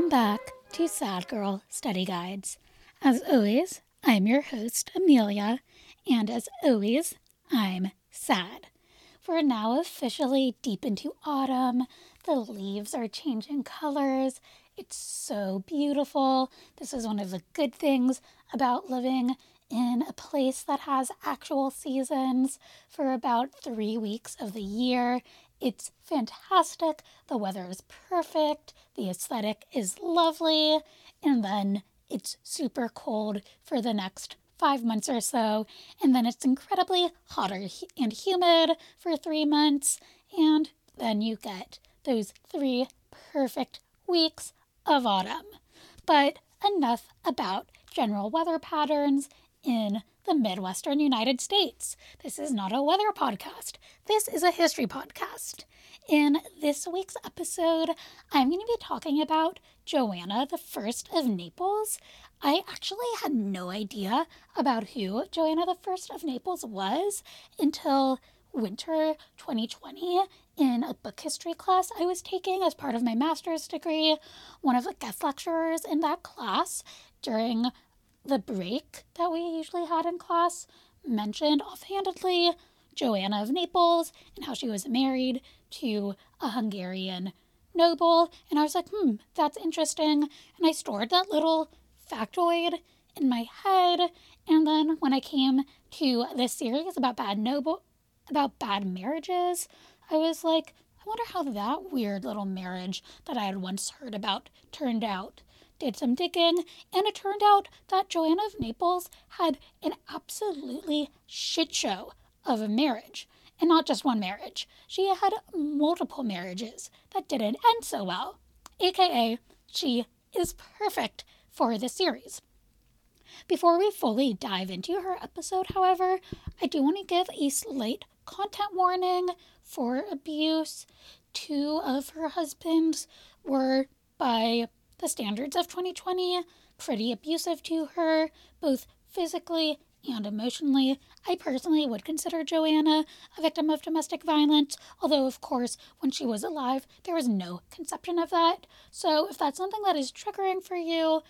Welcome back to Sad Girl Study Guides. As always, I'm your host, Amelia, and as always, I'm sad. We're now officially deep into autumn. The leaves are changing colors. It's so beautiful. This is one of the good things about living in a place that has actual seasons for about three weeks of the year. It's fantastic. The weather is perfect. The aesthetic is lovely. And then it's super cold for the next five months or so. And then it's incredibly hot and humid for three months. And then you get those three perfect weeks of autumn. But enough about general weather patterns in the Midwestern United States. This is not a weather podcast. This is a history podcast. In this week's episode, I'm going to be talking about Joanna First of Naples. I actually had no idea about who Joanna First of Naples was until winter 2020 in a book history class I was taking as part of my master's degree. One of the guest lecturers in that class during the break that we usually had in class mentioned offhandedly Joanna of Naples and how she was married to a Hungarian noble. And I was like, hmm, that's interesting. And I stored that little factoid in my head. And then when I came to this series about bad noble about bad marriages, I was like, I wonder how that weird little marriage that I had once heard about turned out did some digging, and it turned out that Joanna of Naples had an absolutely shit show of a marriage. And not just one marriage. She had multiple marriages that didn't end so well. AKA, she is perfect for this series. Before we fully dive into her episode, however, I do want to give a slight content warning for abuse. Two of her husbands were, by the standards of 2020 pretty abusive to her, both physically and emotionally. I personally would consider Joanna a victim of domestic violence, although, of course, when she was alive, there was no conception of that. So, if that's something that is triggering for you,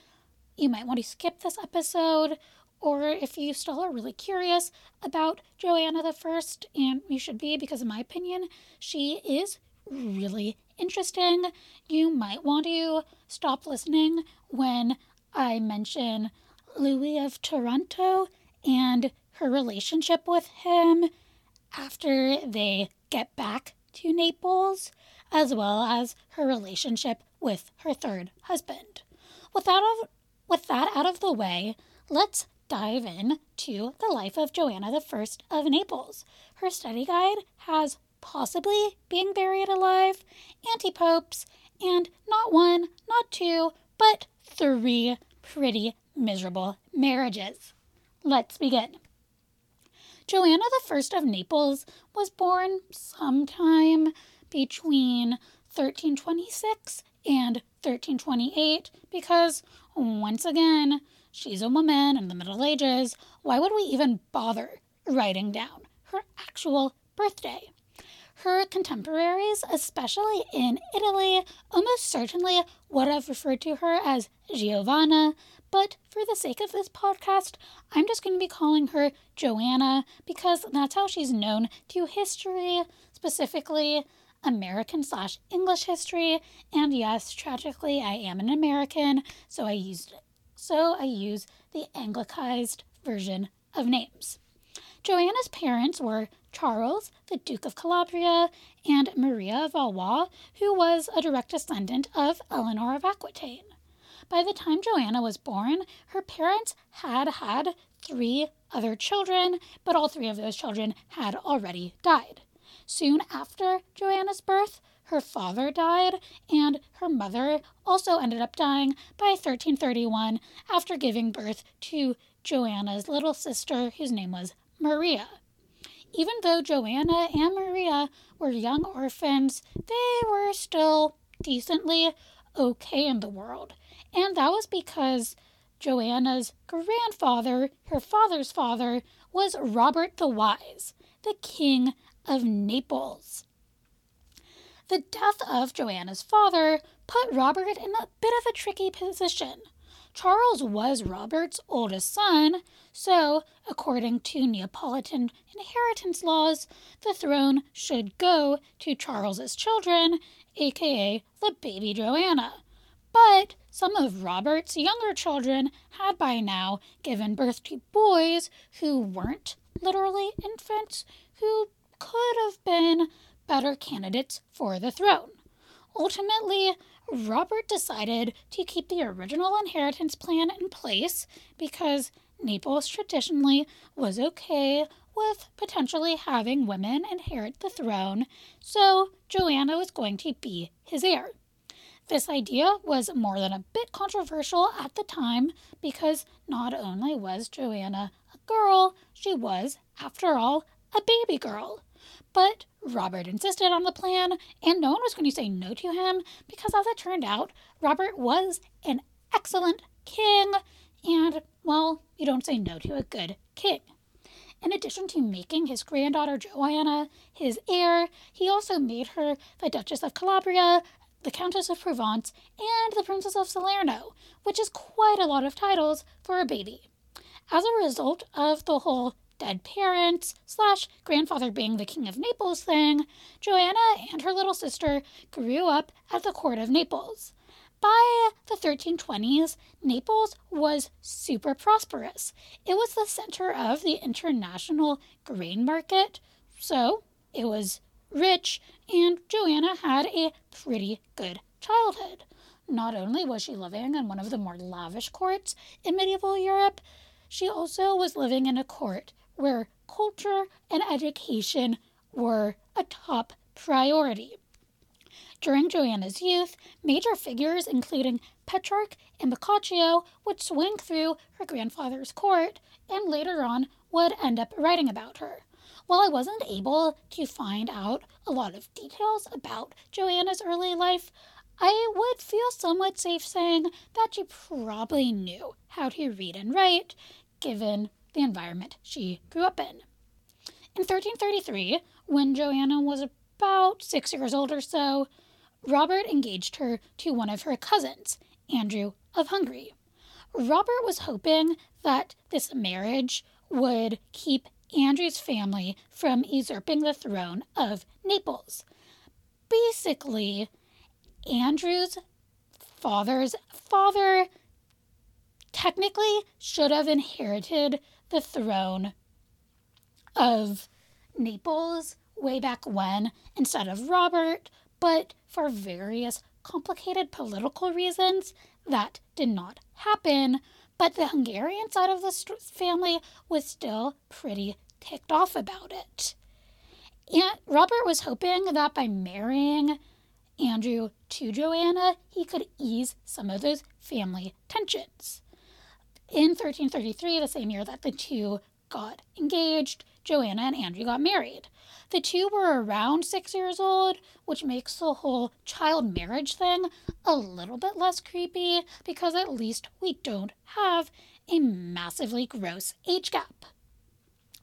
you might want to skip this episode. Or if you still are really curious about Joanna the First, and you should be, because in my opinion, she is really interesting, you might want to stop listening when I mention Louis of Taranto and her relationship with him after they get back to Naples, as well as her relationship with her third husband. With that, of, with that out of the way, let's dive in to the life of Joanna I of Naples. Her study guide has possibly being buried alive, anti popes, and not one, not two, but three pretty miserable marriages. Let's begin. Joanna I of Naples was born sometime between 1326 and 1328 because, once again, she's a woman in the Middle Ages. Why would we even bother writing down her actual birthday? Her contemporaries, especially in Italy, almost certainly would have referred to her as Giovanna, but for the sake of this podcast, I'm just going to be calling her Joanna because that's how she's known to history, specifically American slash English history. And yes, tragically, I am an American, so I used so I use the anglicized version of names. Joanna's parents were Charles, the Duke of Calabria, and Maria of Valois, who was a direct descendant of Eleanor of Aquitaine. By the time Joanna was born, her parents had had three other children, but all three of those children had already died. Soon after Joanna's birth, her father died, and her mother also ended up dying by 1331 after giving birth to Joanna's little sister, whose name was Maria. Even though Joanna and Maria were young orphans, they were still decently okay in the world. And that was because Joanna's grandfather, her father's father, was Robert the Wise, the King of Naples. The death of Joanna's father put Robert in a bit of a tricky position. Charles was Robert's oldest son, so, according to Neapolitan inheritance laws, the throne should go to Charles's children, aka the baby Joanna. But some of Robert's younger children had by now given birth to boys who weren't literally infants, who could have been better candidates for the throne. Ultimately, Robert decided to keep the original inheritance plan in place because Naples traditionally was okay with potentially having women inherit the throne, so Joanna was going to be his heir. This idea was more than a bit controversial at the time because not only was Joanna a girl, she was, after all, a baby girl. But Robert insisted on the plan, and no one was going to say no to him because, as it turned out, Robert was an excellent king, and, well, you don't say no to a good king. In addition to making his granddaughter Joanna his heir, he also made her the Duchess of Calabria, the Countess of Provence, and the Princess of Salerno, which is quite a lot of titles for a baby. As a result of the whole dead parents slash grandfather being the king of Naples thing, Joanna and her little sister grew up at the court of Naples. By the 1320s, Naples was super prosperous. It was the center of the international grain market, so it was rich, and Joanna had a pretty good childhood. Not only was she living in one of the more lavish courts in medieval Europe, she also was living in a court where culture and education were a top priority. During Joanna's youth, major figures, including Petrarch and Boccaccio, would swing through her grandfather's court and later on would end up writing about her. While I wasn't able to find out a lot of details about Joanna's early life, I would feel somewhat safe saying that she probably knew how to read and write, given the environment she grew up in. In 1333, when Joanna was about six years old or so, Robert engaged her to one of her cousins, Andrew of Hungary. Robert was hoping that this marriage would keep Andrew's family from usurping the throne of Naples. Basically, Andrew's father's father technically should have inherited the throne of Naples way back when instead of Robert, but for various complicated political reasons, that did not happen. But the Hungarian side of the family was still pretty ticked off about it. And Robert was hoping that by marrying Andrew to Joanna, he could ease some of those family tensions. In 1333, the same year that the two got engaged, Joanna and Andrew got married. The two were around six years old, which makes the whole child marriage thing a little bit less creepy because at least we don't have a massively gross age gap.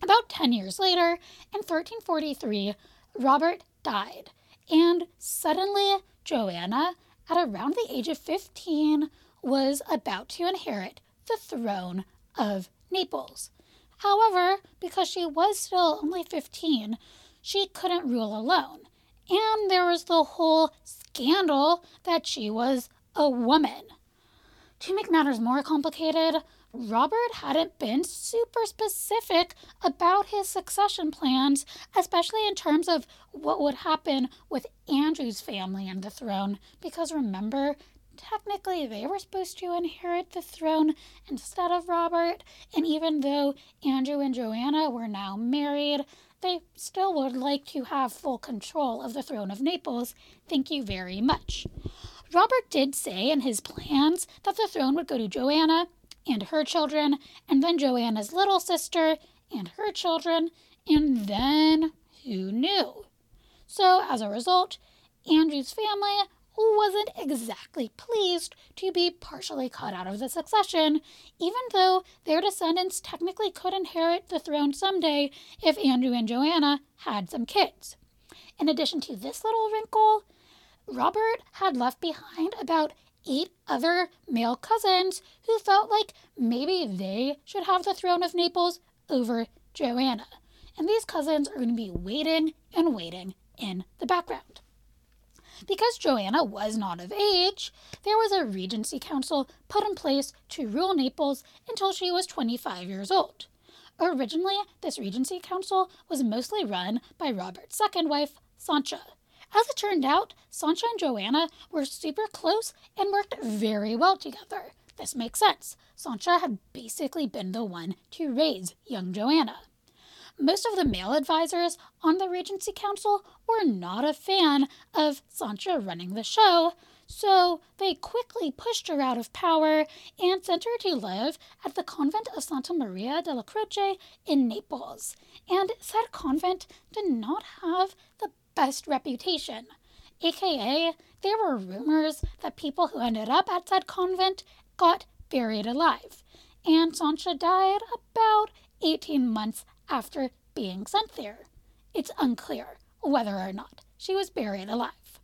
About 10 years later, in 1343, Robert died, and suddenly Joanna, at around the age of 15, was about to inherit the throne of Naples. However, because she was still only 15, she couldn't rule alone. And there was the whole scandal that she was a woman. To make matters more complicated, Robert hadn't been super specific about his succession plans, especially in terms of what would happen with Andrew's family and the throne. Because remember, technically they were supposed to inherit the throne instead of Robert, and even though Andrew and Joanna were now married, they still would like to have full control of the throne of Naples. Thank you very much. Robert did say in his plans that the throne would go to Joanna and her children, and then Joanna's little sister and her children, and then who knew? So, as a result, Andrew's family wasn't exactly pleased to be partially cut out of the succession, even though their descendants technically could inherit the throne someday if Andrew and Joanna had some kids. In addition to this little wrinkle, Robert had left behind about eight other male cousins who felt like maybe they should have the throne of Naples over Joanna. And these cousins are going to be waiting and waiting in the background. Because Joanna was not of age, there was a regency council put in place to rule Naples until she was 25 years old. Originally, this regency council was mostly run by Robert's second wife, Sancha. As it turned out, Sancha and Joanna were super close and worked very well together. This makes sense. Sancha had basically been the one to raise young Joanna. Most of the male advisors on the Regency Council were not a fan of Sancha running the show, so they quickly pushed her out of power and sent her to live at the convent of Santa Maria della Croce in Naples. And said convent did not have the best reputation. AKA, there were rumors that people who ended up at said convent got buried alive. And Sancha died about 18 months after being sent there. It's unclear whether or not she was buried alive.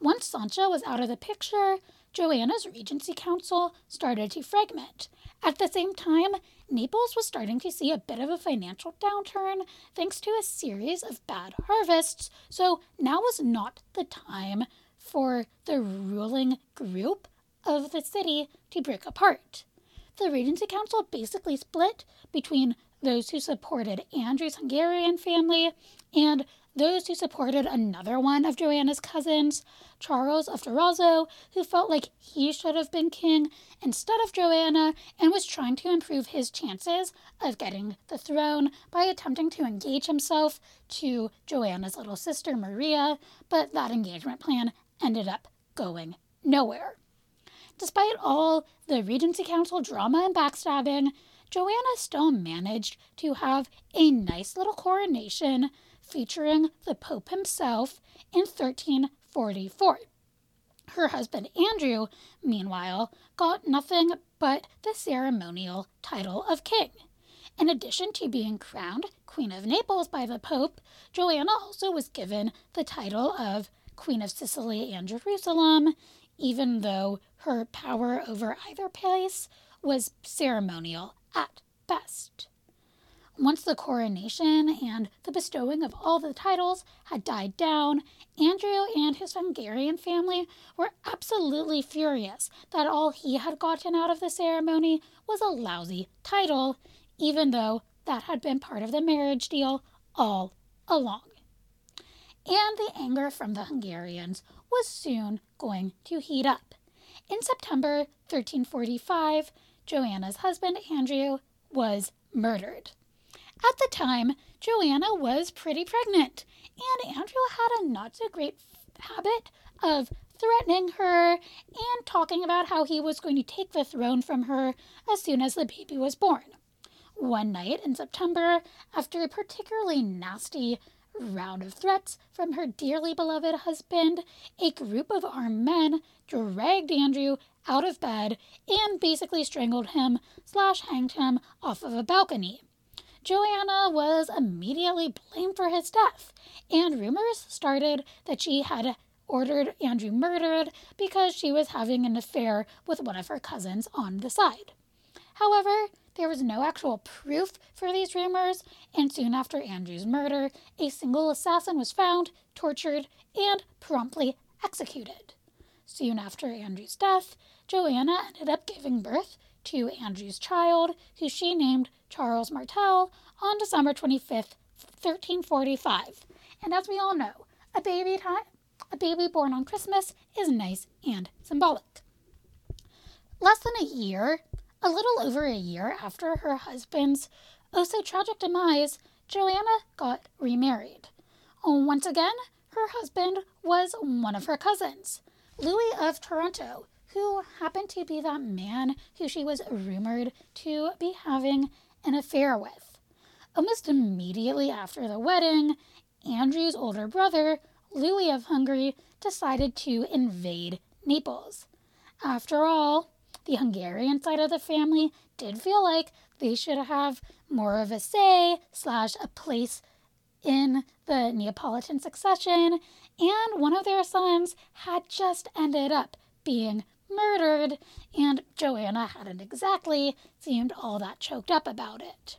Once Sancha was out of the picture, Joanna's Regency Council started to fragment. At the same time, Naples was starting to see a bit of a financial downturn thanks to a series of bad harvests, so now was not the time for the ruling group of the city to break apart. The Regency Council basically split between those who supported Andrew's Hungarian family and those who supported another one of Joanna's cousins, Charles of Durazzo, who felt like he should have been king instead of Joanna and was trying to improve his chances of getting the throne by attempting to engage himself to Joanna's little sister Maria, but that engagement plan ended up going nowhere. Despite all the Regency Council drama and backstabbing, Joanna still managed to have a nice little coronation featuring the Pope himself in 1344. Her husband Andrew, meanwhile, got nothing but the ceremonial title of king. In addition to being crowned Queen of Naples by the Pope, Joanna also was given the title of Queen of Sicily and Jerusalem, even though her power over either place was ceremonial at best. Once the coronation and the bestowing of all the titles had died down, Andrew and his Hungarian family were absolutely furious that all he had gotten out of the ceremony was a lousy title, even though that had been part of the marriage deal all along. And the anger from the Hungarians was soon going to heat up. In September 1345, Joanna's husband, Andrew, was murdered. At the time, Joanna was pretty pregnant, and Andrew had a not so great habit of threatening her and talking about how he was going to take the throne from her as soon as the baby was born. One night in September, after a particularly nasty round of threats from her dearly beloved husband, a group of armed men dragged Andrew out of bed and basically strangled him slash hanged him off of a balcony. Joanna was immediately blamed for his death, and rumors started that she had ordered Andrew murdered because she was having an affair with one of her cousins on the side. However, there was no actual proof for these rumors, and soon after Andrew's murder, a single assassin was found, tortured, and promptly executed. Soon after Andrew's death, Joanna ended up giving birth to Andrew's child, who she named Charles Martel, on December 25th, 1345. And as we all know, a baby time, a baby born on Christmas is nice and symbolic. Less than a year a little over a year after her husband's oh so tragic demise, Joanna got remarried. Once again, her husband was one of her cousins, Louis of Taranto, who happened to be that man who she was rumored to be having an affair with. Almost immediately after the wedding, Andrew's older brother, Louis of Hungary, decided to invade Naples. After all, the Hungarian side of the family did feel like they should have more of a say slash a place in the Neapolitan succession, and one of their sons had just ended up being murdered, and Joanna hadn't exactly seemed all that choked up about it.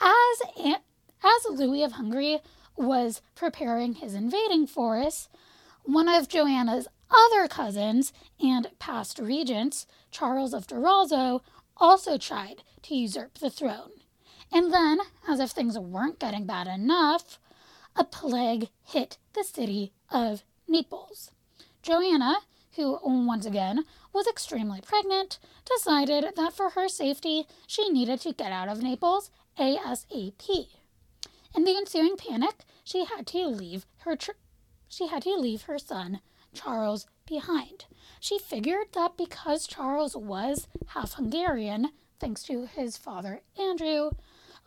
As, as Louis of Hungary was preparing his invading force, one of Joanna's other cousins and past regents, Charles of Durazzo, also tried to usurp the throne. And then, as if things weren't getting bad enough, a plague hit the city of Naples. Joanna, who once again was extremely pregnant, decided that for her safety she needed to get out of Naples ASAP. In the ensuing panic, she had to leave her tr- she had to leave her son Charles behind. She figured that because Charles was half Hungarian, thanks to his father Andrew,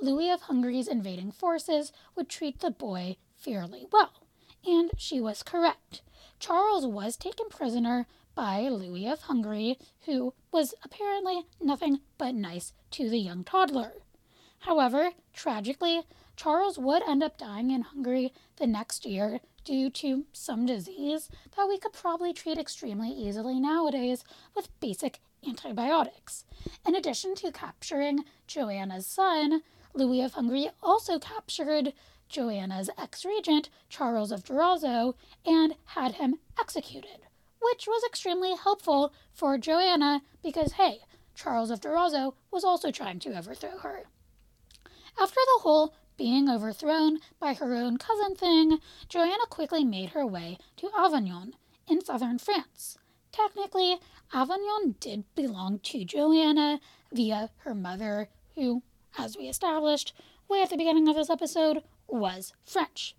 Louis of Hungary's invading forces would treat the boy fairly well. And she was correct. Charles was taken prisoner by Louis of Hungary, who was apparently nothing but nice to the young toddler. However, tragically, Charles would end up dying in Hungary the next year due to some disease that we could probably treat extremely easily nowadays with basic antibiotics. In addition to capturing Joanna's son, Louis of Hungary also captured Joanna's ex regent, Charles of Durazzo, and had him executed, which was extremely helpful for Joanna because, hey, Charles of Durazzo was also trying to overthrow her. After the whole being overthrown by her own cousin thing, Joanna quickly made her way to Avignon in southern France. Technically, Avignon did belong to Joanna via her mother, who, as we established way at the beginning of this episode, was French.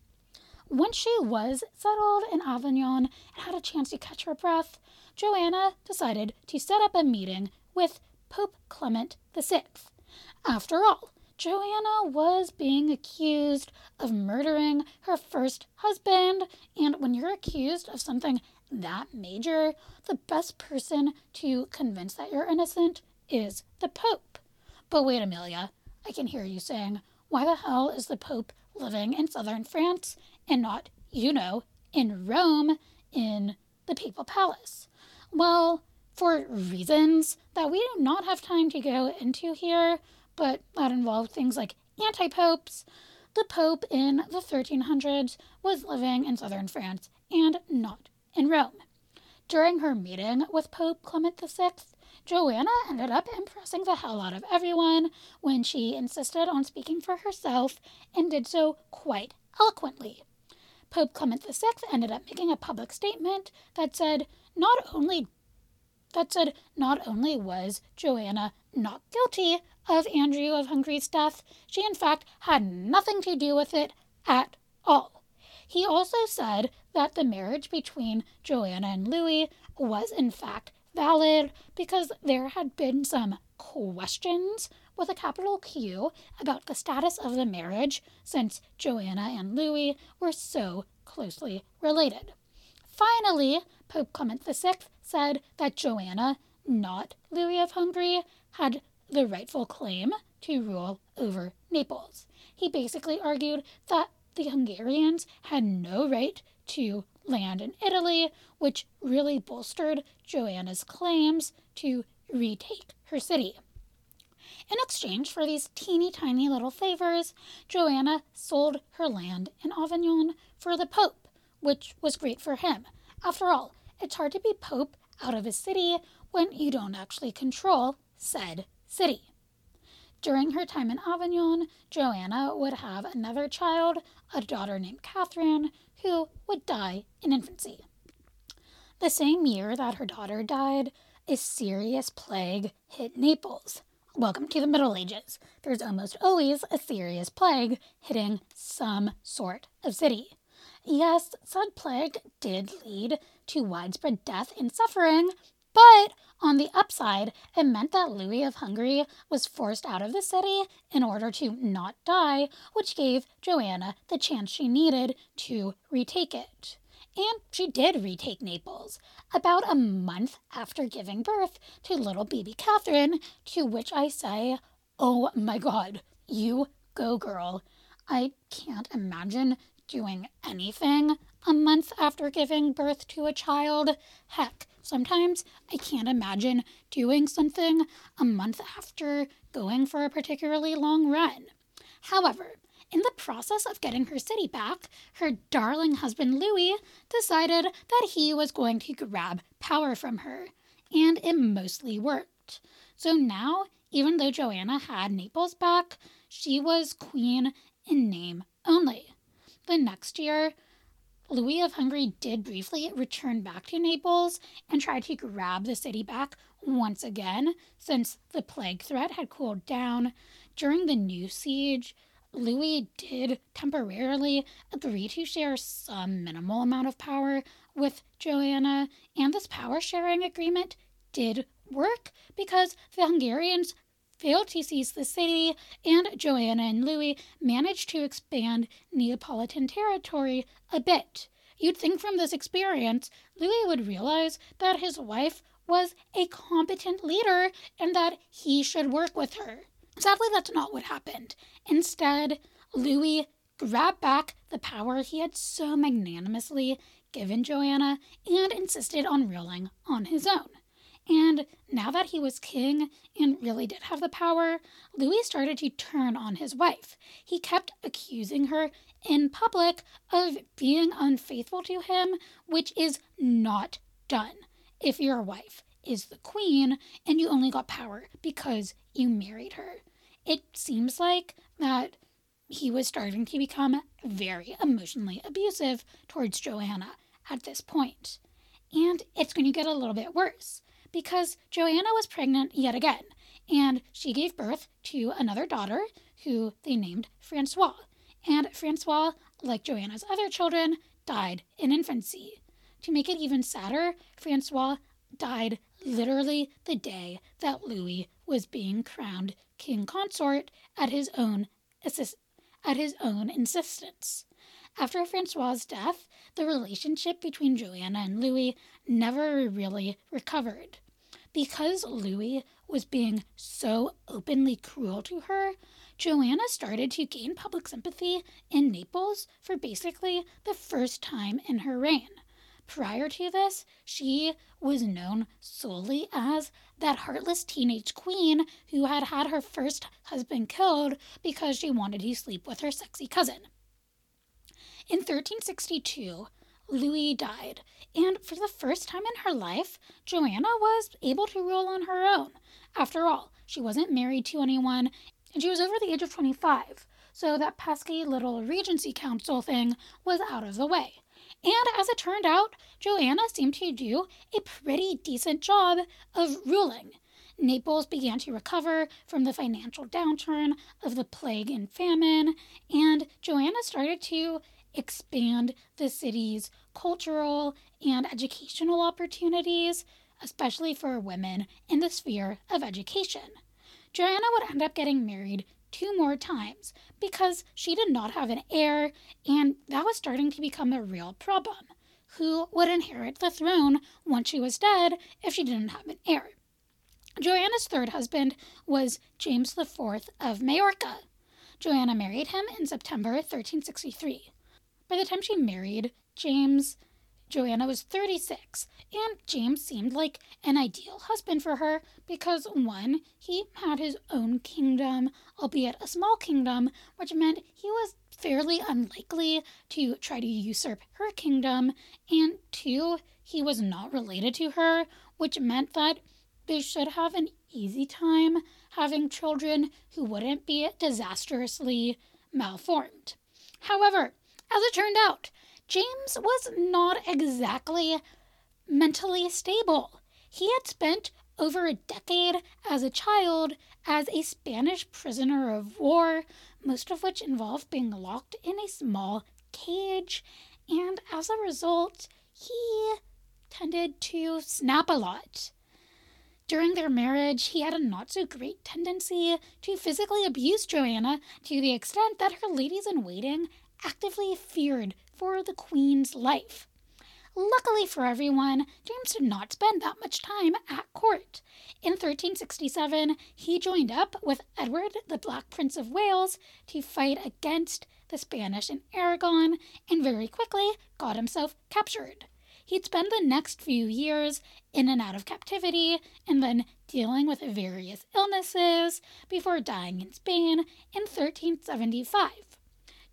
Once she was settled in Avignon and had a chance to catch her breath, Joanna decided to set up a meeting with Pope Clement VI. After all, Joanna was being accused of murdering her first husband, and when you're accused of something that major, the best person to convince that you're innocent is the Pope. But wait, Amelia, I can hear you saying, why the hell is the Pope living in southern France and not, you know, in Rome in the Papal Palace? Well, for reasons that we do not have time to go into here, but that involve things like anti popes. The Pope in the 1300s was living in southern France and not in Rome. During her meeting with Pope Clement VI, Joanna ended up impressing the hell out of everyone when she insisted on speaking for herself and did so quite eloquently. Pope Clement VI ended up making a public statement that said not only that said not only was Joanna not guilty of Andrew of Hungary's death, she in fact had nothing to do with it at all. He also said that the marriage between Joanna and Louis was in fact valid because there had been some questions with a capital Q about the status of the marriage since Joanna and Louis were so closely related. Finally, Pope Clement VI said that Joanna, not Louis of Hungary, had the rightful claim to rule over Naples. He basically argued that the Hungarians had no right to land in Italy, which really bolstered Joanna's claims to retake her city. In exchange for these teeny tiny little favors, Joanna sold her land in Avignon for the Pope, which was great for him. After all, it's hard to be Pope out of a city when you don't actually control said city. During her time in Avignon, Joanna would have another child, a daughter named Catherine, who would die in infancy. The same year that her daughter died, a serious plague hit Naples. Welcome to the Middle Ages. There's almost always a serious plague hitting some sort of city. Yes, said plague did lead to widespread death and suffering, but on the upside, it meant that Louis of Hungary was forced out of the city in order to not die, which gave Joanna the chance she needed to retake it. And she did retake Naples, about a month after giving birth to little baby Catherine, to which I say, Oh my god, you go girl. I can't imagine doing anything a month after giving birth to a child. Heck, sometimes I can't imagine doing something a month after going for a particularly long run. However, in the process of getting her city back, her darling husband Louis decided that he was going to grab power from her, and it mostly worked. So now, even though Joanna had Naples back, she was queen in name only. The next year, Louis of Hungary did briefly return back to Naples and try to grab the city back once again, since the plague threat had cooled down. During the new siege, Louis did temporarily agree to share some minimal amount of power with Joanna, and this power sharing agreement did work because the Hungarians failed to seize the city, and Joanna and Louis managed to expand Neapolitan territory a bit. You'd think from this experience, Louis would realize that his wife was a competent leader and that he should work with her. Sadly, that's not what happened. Instead, Louis grabbed back the power he had so magnanimously given Joanna and insisted on ruling on his own. And now that he was king and really did have the power, Louis started to turn on his wife. He kept accusing her in public of being unfaithful to him, which is not done if your wife is the queen and you only got power because you married her. It seems like that he was starting to become very emotionally abusive towards Joanna at this point. And it's going to get a little bit worse because Joanna was pregnant yet again, and she gave birth to another daughter who they named Francois. And Francois, like Joanna's other children, died in infancy. To make it even sadder, Francois died literally the day that Louis was being crowned king consort at his own assist- at his own insistence. After Francois's death, the relationship between Joanna and Louis never really recovered. Because Louis was being so openly cruel to her, Joanna started to gain public sympathy in Naples for basically the first time in her reign. Prior to this, she was known solely as that heartless teenage queen who had had her first husband killed because she wanted to sleep with her sexy cousin. In 1362, Louis died, and for the first time in her life, Joanna was able to rule on her own. After all, she wasn't married to anyone, and she was over the age of 25, so that pesky little Regency Council thing was out of the way. And as it turned out, Joanna seemed to do a pretty decent job of ruling. Naples began to recover from the financial downturn of the plague and famine, and Joanna started to expand the city's cultural and educational opportunities, especially for women in the sphere of education. Joanna would end up getting married two more times because she did not have an heir, and that was starting to become a real problem. Who would inherit the throne once she was dead if she didn't have an heir? Joanna's third husband was James IV of Majorca. Joanna married him in September 1363. By the time she married James, Joanna was 36, and James seemed like an ideal husband for her because, one, he had his own kingdom, albeit a small kingdom, which meant he was fairly unlikely to try to usurp her kingdom, and two, he was not related to her, which meant that they should have an easy time having children who wouldn't be disastrously malformed. However, as it turned out, James was not exactly mentally stable. He had spent over a decade as a child as a Spanish prisoner of war, most of which involved being locked in a small cage, and as a result, he tended to snap a lot. During their marriage, he had a not so great tendency to physically abuse Joanna to the extent that her ladies in waiting actively feared for the Queen's life. Luckily for everyone, James did not spend that much time at court. In 1367, he joined up with Edward, the Black Prince of Wales, to fight against the Spanish in Aragon and very quickly got himself captured. He'd spend the next few years in and out of captivity and then dealing with various illnesses before dying in Spain in 1375.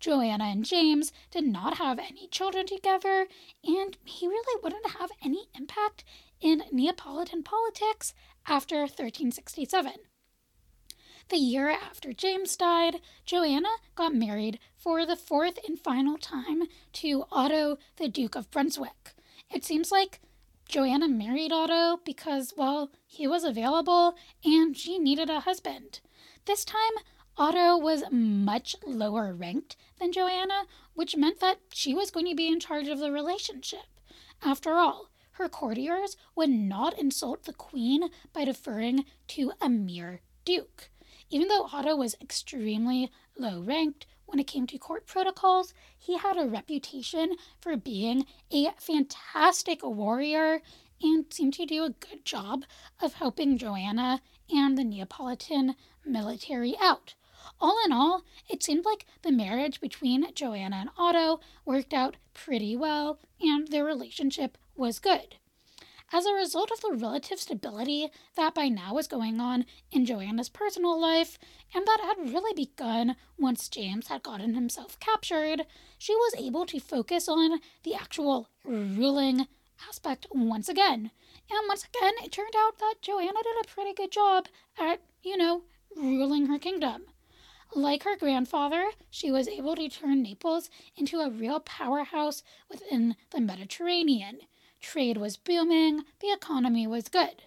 Joanna and James did not have any children together, and he really wouldn't have any impact in Neapolitan politics after 1367. The year after James died, Joanna got married for the fourth and final time to Otto, the Duke of Brunswick. It seems like Joanna married Otto because, well, he was available and she needed a husband. This time, Otto was much lower ranked than Joanna, which meant that she was going to be in charge of the relationship. After all, her courtiers would not insult the queen by deferring to a mere duke. Even though Otto was extremely low ranked when it came to court protocols, he had a reputation for being a fantastic warrior and seemed to do a good job of helping Joanna and the Neapolitan military out. All in all, it seemed like the marriage between Joanna and Otto worked out pretty well, and their relationship was good. As a result of the relative stability that by now was going on in Joanna's personal life, and that had really begun once James had gotten himself captured, she was able to focus on the actual ruling aspect once again. And once again, it turned out that Joanna did a pretty good job at, you know, ruling her kingdom. Like her grandfather, she was able to turn Naples into a real powerhouse within the Mediterranean. Trade was booming, the economy was good.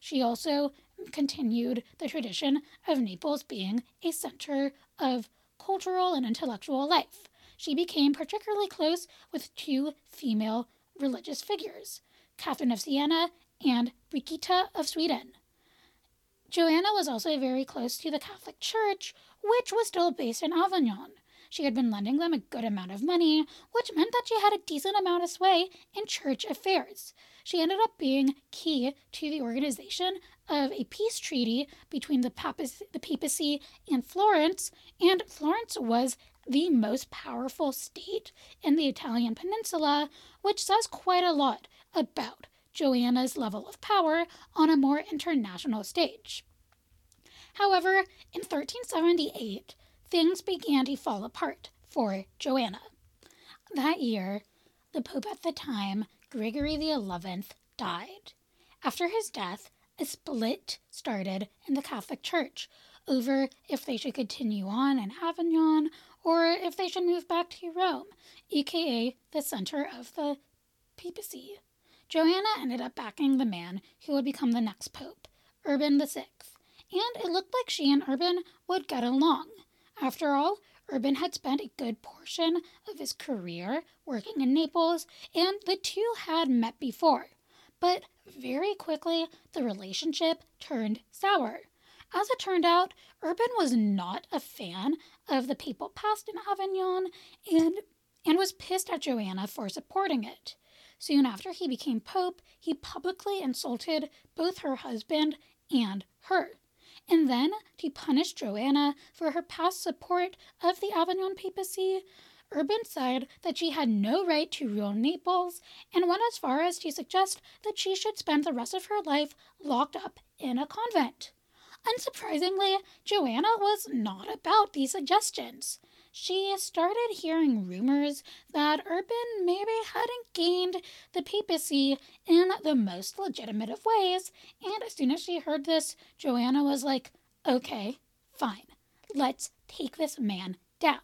She also continued the tradition of Naples being a center of cultural and intellectual life. She became particularly close with two female religious figures, Catherine of Siena and Brigitta of Sweden. Joanna was also very close to the Catholic Church, which was still based in Avignon. She had been lending them a good amount of money, which meant that she had a decent amount of sway in church affairs. She ended up being key to the organization of a peace treaty between the, papacy, the papacy and Florence, and Florence was the most powerful state in the Italian peninsula, which says quite a lot about Joanna's level of power on a more international stage. However, in 1378, things began to fall apart for Joanna. That year, the Pope at the time, Gregory XI, died. After his death, a split started in the Catholic Church over if they should continue on in Avignon or if they should move back to Rome, aka the center of the papacy. Joanna ended up backing the man who would become the next pope, Urban VI, and it looked like she and Urban would get along. After all, Urban had spent a good portion of his career working in Naples, and the two had met before. But very quickly, the relationship turned sour. As it turned out, Urban was not a fan of the papal past in Avignon and, and was pissed at Joanna for supporting it. Soon after he became pope, he publicly insulted both her husband and her and then to punish Joanna for her past support of the Avignon papacy. Urban said that she had no right to rule Naples and went as far as to suggest that she should spend the rest of her life locked up in a convent. Unsurprisingly, Joanna was not about these suggestions she started hearing rumors that Urban maybe hadn't gained the papacy in the most legitimate of ways, and as soon as she heard this, Joanna was like, okay, fine, let's take this man down.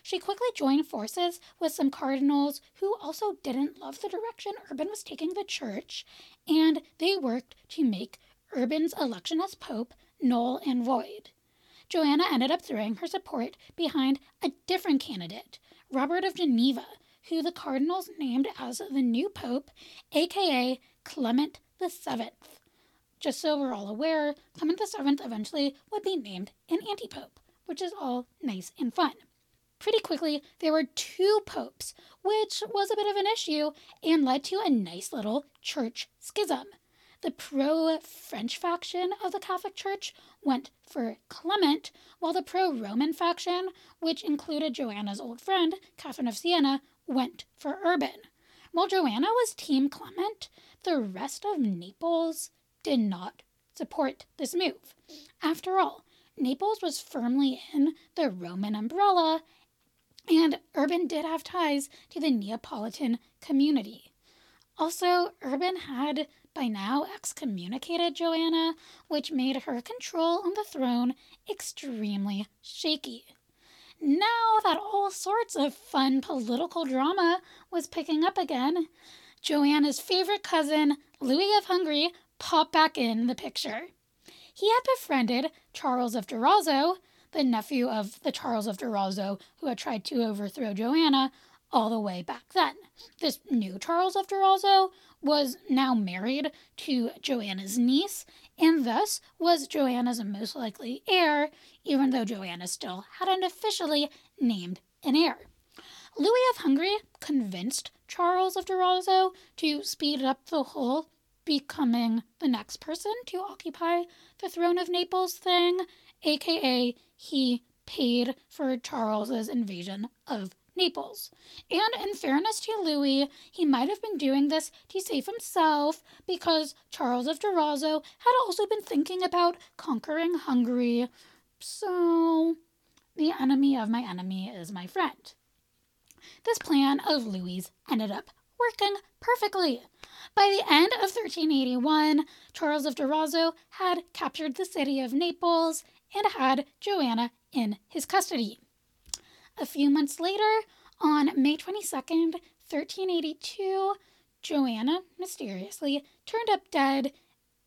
She quickly joined forces with some cardinals who also didn't love the direction Urban was taking the church, and they worked to make Urban's election as pope null and void. Joanna ended up throwing her support behind a different candidate, Robert of Geneva, who the cardinals named as the new pope, aka Clement VII. Just so we're all aware, Clement VII eventually would be named an anti pope, which is all nice and fun. Pretty quickly, there were two popes, which was a bit of an issue and led to a nice little church schism. The pro French faction of the Catholic Church went for Clement, while the pro Roman faction, which included Joanna's old friend, Catherine of Siena, went for Urban. While Joanna was Team Clement, the rest of Naples did not support this move. After all, Naples was firmly in the Roman umbrella, and Urban did have ties to the Neapolitan community. Also, Urban had by now excommunicated Joanna, which made her control on the throne extremely shaky. Now that all sorts of fun political drama was picking up again, Joanna's favorite cousin, Louis of Hungary, popped back in the picture. He had befriended Charles of Durazzo, the nephew of the Charles of Durazzo who had tried to overthrow Joanna all the way back then. This new Charles of Durazzo was now married to Joanna's niece and thus was Joanna's most likely heir, even though Joanna still hadn't officially named an heir. Louis of Hungary convinced Charles of Durazzo to speed up the whole becoming the next person to occupy the throne of Naples thing, aka he paid for Charles's invasion of Naples. And in fairness to Louis, he might have been doing this to save himself because Charles of Durazzo had also been thinking about conquering Hungary. So, the enemy of my enemy is my friend. This plan of Louis ended up working perfectly. By the end of 1381, Charles of Durazzo had captured the city of Naples and had Joanna in his custody. A few months later, on May 22nd, 1382, Joanna mysteriously turned up dead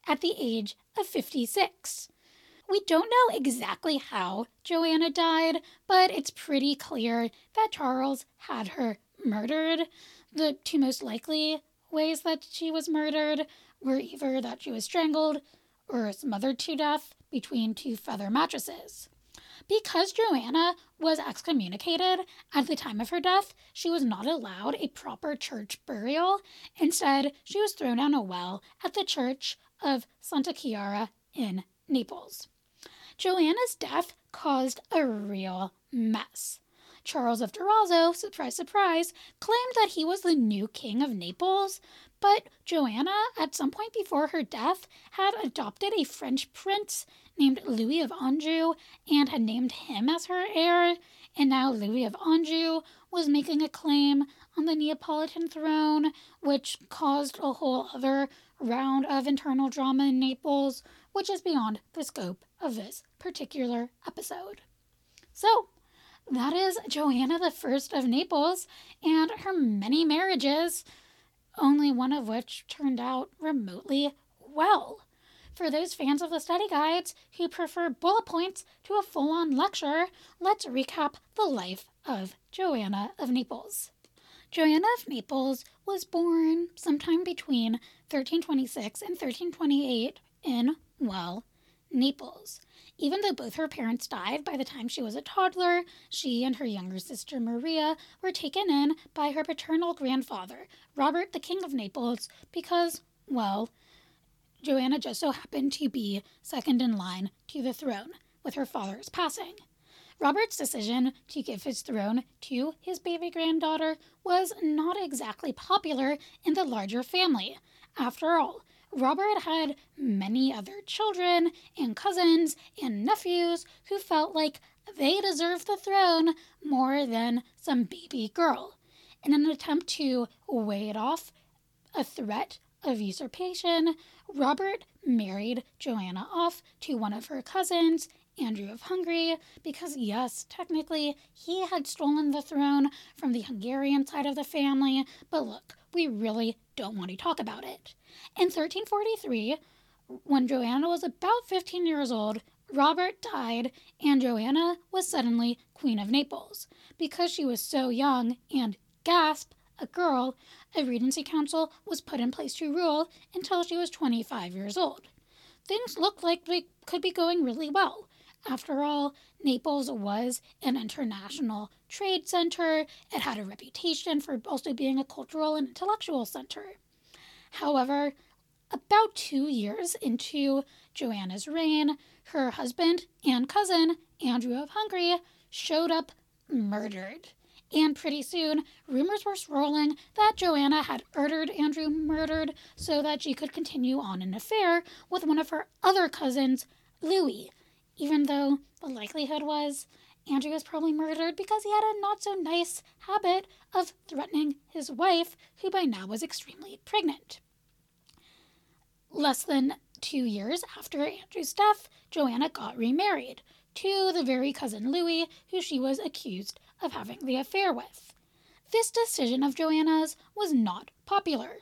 at the age of 56. We don't know exactly how Joanna died, but it's pretty clear that Charles had her murdered. The two most likely ways that she was murdered were either that she was strangled or smothered to death between two feather mattresses. Because Joanna was excommunicated at the time of her death, she was not allowed a proper church burial. Instead, she was thrown down a well at the church of Santa Chiara in Naples. Joanna's death caused a real mess. Charles of Durazzo, surprise, surprise, claimed that he was the new king of Naples, but Joanna, at some point before her death, had adopted a French prince named Louis of Anjou and had named him as her heir, and now Louis of Anjou was making a claim on the Neapolitan throne, which caused a whole other round of internal drama in Naples, which is beyond the scope of this particular episode. So, that is Joanna the First of Naples and her many marriages, only one of which turned out remotely well. For those fans of the study guides who prefer bullet points to a full on lecture, let's recap the life of Joanna of Naples. Joanna of Naples was born sometime between 1326 and 1328 in, well, Naples. Even though both her parents died by the time she was a toddler, she and her younger sister Maria were taken in by her paternal grandfather, Robert the King of Naples, because, well, Joanna just so happened to be second in line to the throne with her father's passing. Robert's decision to give his throne to his baby granddaughter was not exactly popular in the larger family. After all, Robert had many other children and cousins and nephews who felt like they deserved the throne more than some baby girl. In an attempt to ward off a threat of usurpation, Robert married Joanna off to one of her cousins, Andrew of Hungary, because, yes, technically he had stolen the throne from the Hungarian side of the family, but look, we really don't want to talk about it. In 1343, when Joanna was about 15 years old, Robert died, and Joanna was suddenly Queen of Naples. Because she was so young and, gasp, a girl, a regency council was put in place to rule until she was 25 years old. Things looked like they could be going really well. After all, Naples was an international trade center. It had a reputation for also being a cultural and intellectual center. However, about two years into Joanna's reign, her husband and cousin, Andrew of Hungary, showed up murdered. And pretty soon, rumors were swirling that Joanna had ordered Andrew murdered so that she could continue on an affair with one of her other cousins, Louis, even though the likelihood was Andrew was probably murdered because he had a not so nice habit of threatening his wife, who by now was extremely pregnant. Less than two years after Andrew's death, Joanna got remarried to the very cousin Louis, who she was accused of having the affair with. This decision of Joanna's was not popular.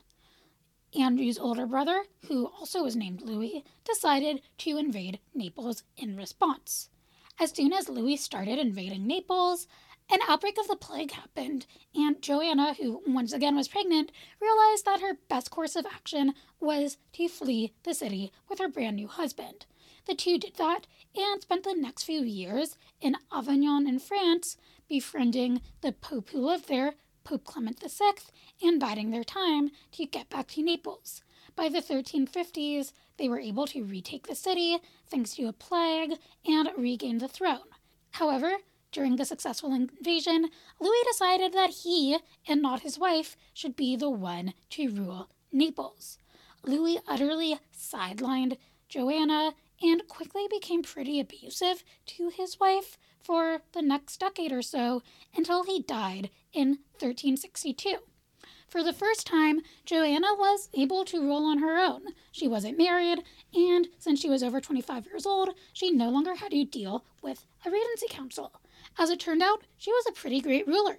Andrew's older brother, who also was named Louis, decided to invade Naples in response. As soon as Louis started invading Naples, an outbreak of the plague happened, and Joanna, who once again was pregnant, realized that her best course of action was to flee the city with her brand new husband. The two did that and spent the next few years in Avignon in France, befriending the Pope who lived there, Pope Clement VI, and biding their time to get back to Naples. By the 1350s, they were able to retake the city thanks to a plague and regain the throne. However, during the successful invasion, Louis decided that he, and not his wife, should be the one to rule Naples. Louis utterly sidelined Joanna and quickly became pretty abusive to his wife for the next decade or so until he died in 1362. For the first time, Joanna was able to rule on her own. She wasn't married, and since she was over 25 years old, she no longer had to deal with a regency council. As it turned out, she was a pretty great ruler.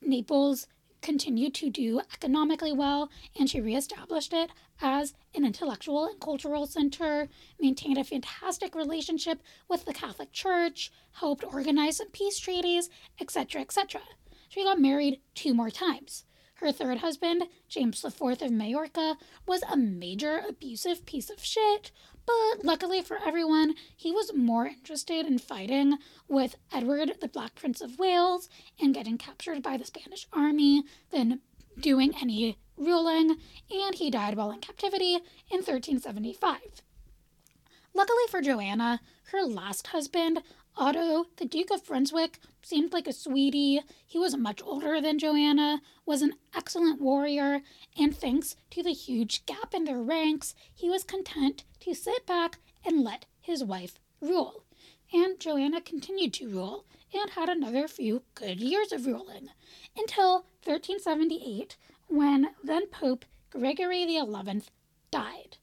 Naples continued to do economically well, and she reestablished it as an intellectual and cultural center, maintained a fantastic relationship with the Catholic Church, helped organize some peace treaties, etc., etc. She got married two more times. Her third husband, James IV of Majorca, was a major abusive piece of shit, but luckily for everyone, he was more interested in fighting with Edward, the Black Prince of Wales, and getting captured by the Spanish army than doing any ruling, and he died while in captivity in 1375. Luckily for Joanna, her last husband Otto, the Duke of Brunswick, seemed like a sweetie. He was much older than Joanna, was an excellent warrior, and thanks to the huge gap in their ranks, he was content to sit back and let his wife rule. And Joanna continued to rule and had another few good years of ruling until 1378 when then Pope Gregory XI died.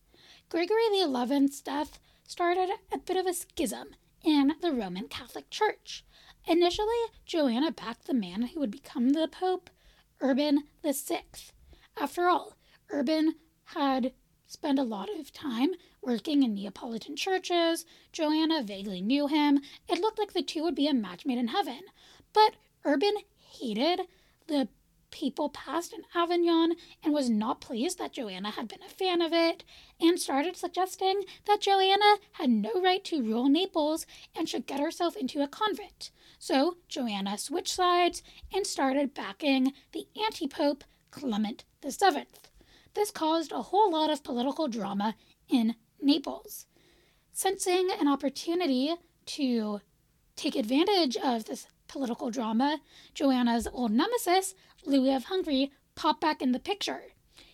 Gregory XI's death started a bit of a schism in the Roman Catholic Church. Initially, Joanna backed the man who would become the Pope, Urban VI. After all, Urban had spent a lot of time working in Neapolitan churches. Joanna vaguely knew him. It looked like the two would be a match made in heaven. But Urban hated the papacy in Avignon and was not pleased that Joanna had been a fan of it, and started suggesting that Joanna had no right to rule Naples and should get herself into a convent. So Joanna switched sides and started backing the anti pope Clement VII. This caused a whole lot of political drama in Naples. Sensing an opportunity to take advantage of this political drama, Joanna's old nemesis, Louis of Hungary, popped back in the picture.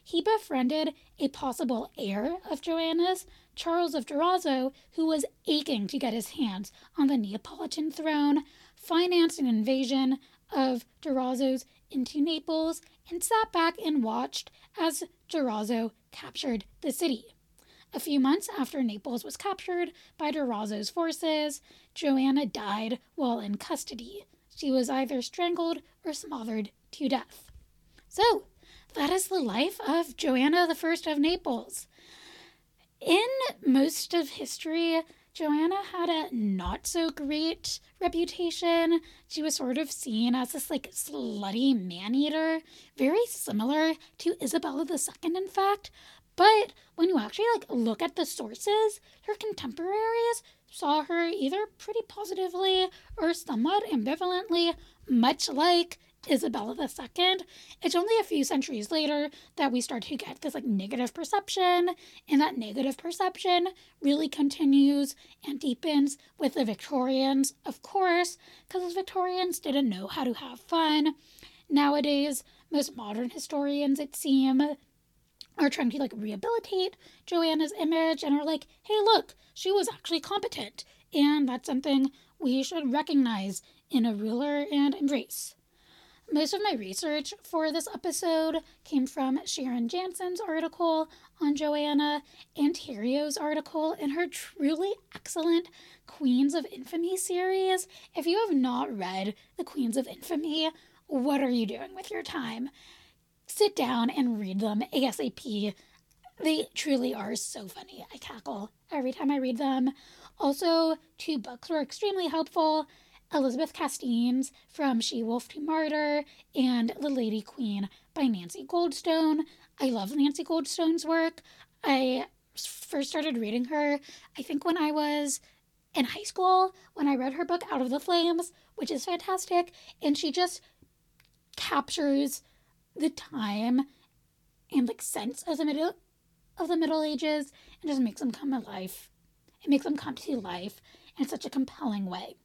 He befriended a possible heir of Joanna's, Charles of Durazzo, who was aching to get his hands on the Neapolitan throne, financed an invasion of Durazzo's into Naples, and sat back and watched as Durazzo captured the city. A few months after Naples was captured by Durazzo's forces, Joanna died while in custody. She was either strangled or smothered to death. So, that is the life of Joanna I of Naples. In most of history, Joanna had a not so great reputation. She was sort of seen as this like slutty man eater, very similar to Isabella II, in fact. But when you actually like look at the sources, her contemporaries saw her either pretty positively or somewhat ambivalently, much like Isabella II, it's only a few centuries later that we start to get this like negative perception, and that negative perception really continues and deepens with the Victorians, of course, because the Victorians didn't know how to have fun. Nowadays, most modern historians, it seems, are trying to like rehabilitate Joanna's image and are like, hey, look, she was actually competent. And that's something we should recognize in a ruler and embrace. Most of my research for this episode came from Sharon Jansen's article on Joanna Theriault's article in her truly excellent Queens of Infamy series. If you have not read the Queens of Infamy, what are you doing with your time? Sit down and read them ASAP. They truly are so funny. I cackle every time I read them. Also, two books were extremely helpful. Elizabeth Casteen's From She Wolf to Martyr and The Lady Queen by Nancy Goldstone. I love Nancy Goldstone's work. I first started reading her, I think, when I was in high school, when I read her book Out of the Flames, which is fantastic. And she just captures the time and like sense of the middle of the Middle Ages and just makes them come alive. It makes them come to life in such a compelling way.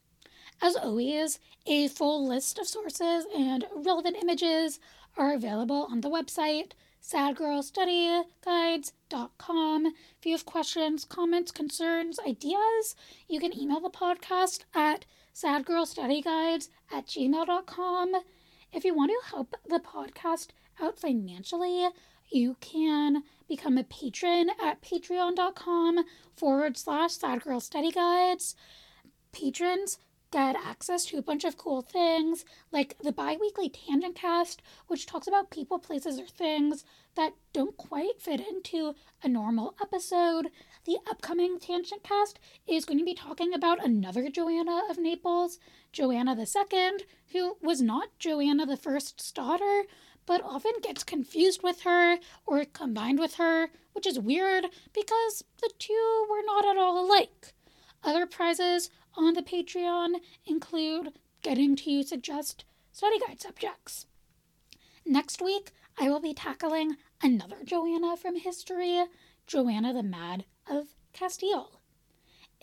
As always, a full list of sources and relevant images are available on the website sadgirlstudyguides.com. If you have questions, comments, concerns, ideas, you can email the podcast at sadgirlstudyguides at gmail.com. If you want to help the podcast out financially, you can become a patron at patreon.com forward slash sadgirlstudyguides. Patrons get access to a bunch of cool things, like the bi weekly Tangent Cast, which talks about people, places, or things that don't quite fit into a normal episode. The upcoming Tangent Cast is going to be talking about another Joanna of Naples, Joanna II, who was not Joanna First's daughter, but often gets confused with her or combined with her, which is weird because the two were not at all alike. Other prizes on the Patreon include getting to suggest study guide subjects. Next week, I will be tackling another Joanna from history, Joanna the Mad of Castile.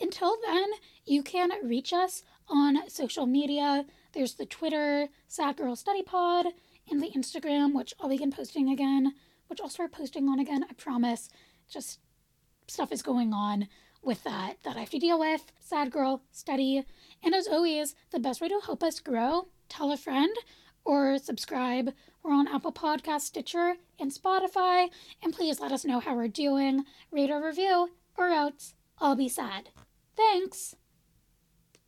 Until then, you can reach us on social media. There's the Twitter, Sad Girl Study Pod, and the Instagram, which I'll begin posting again, which I'll start posting on again, I promise. Just stuff is going on with that that I have to deal with. Sad girl, study. And as always, the best way to help us grow, tell a friend or subscribe. We're on Apple Podcast, Stitcher, and Spotify. And please let us know how we're doing. Rate or review, or else I'll be sad. Thanks.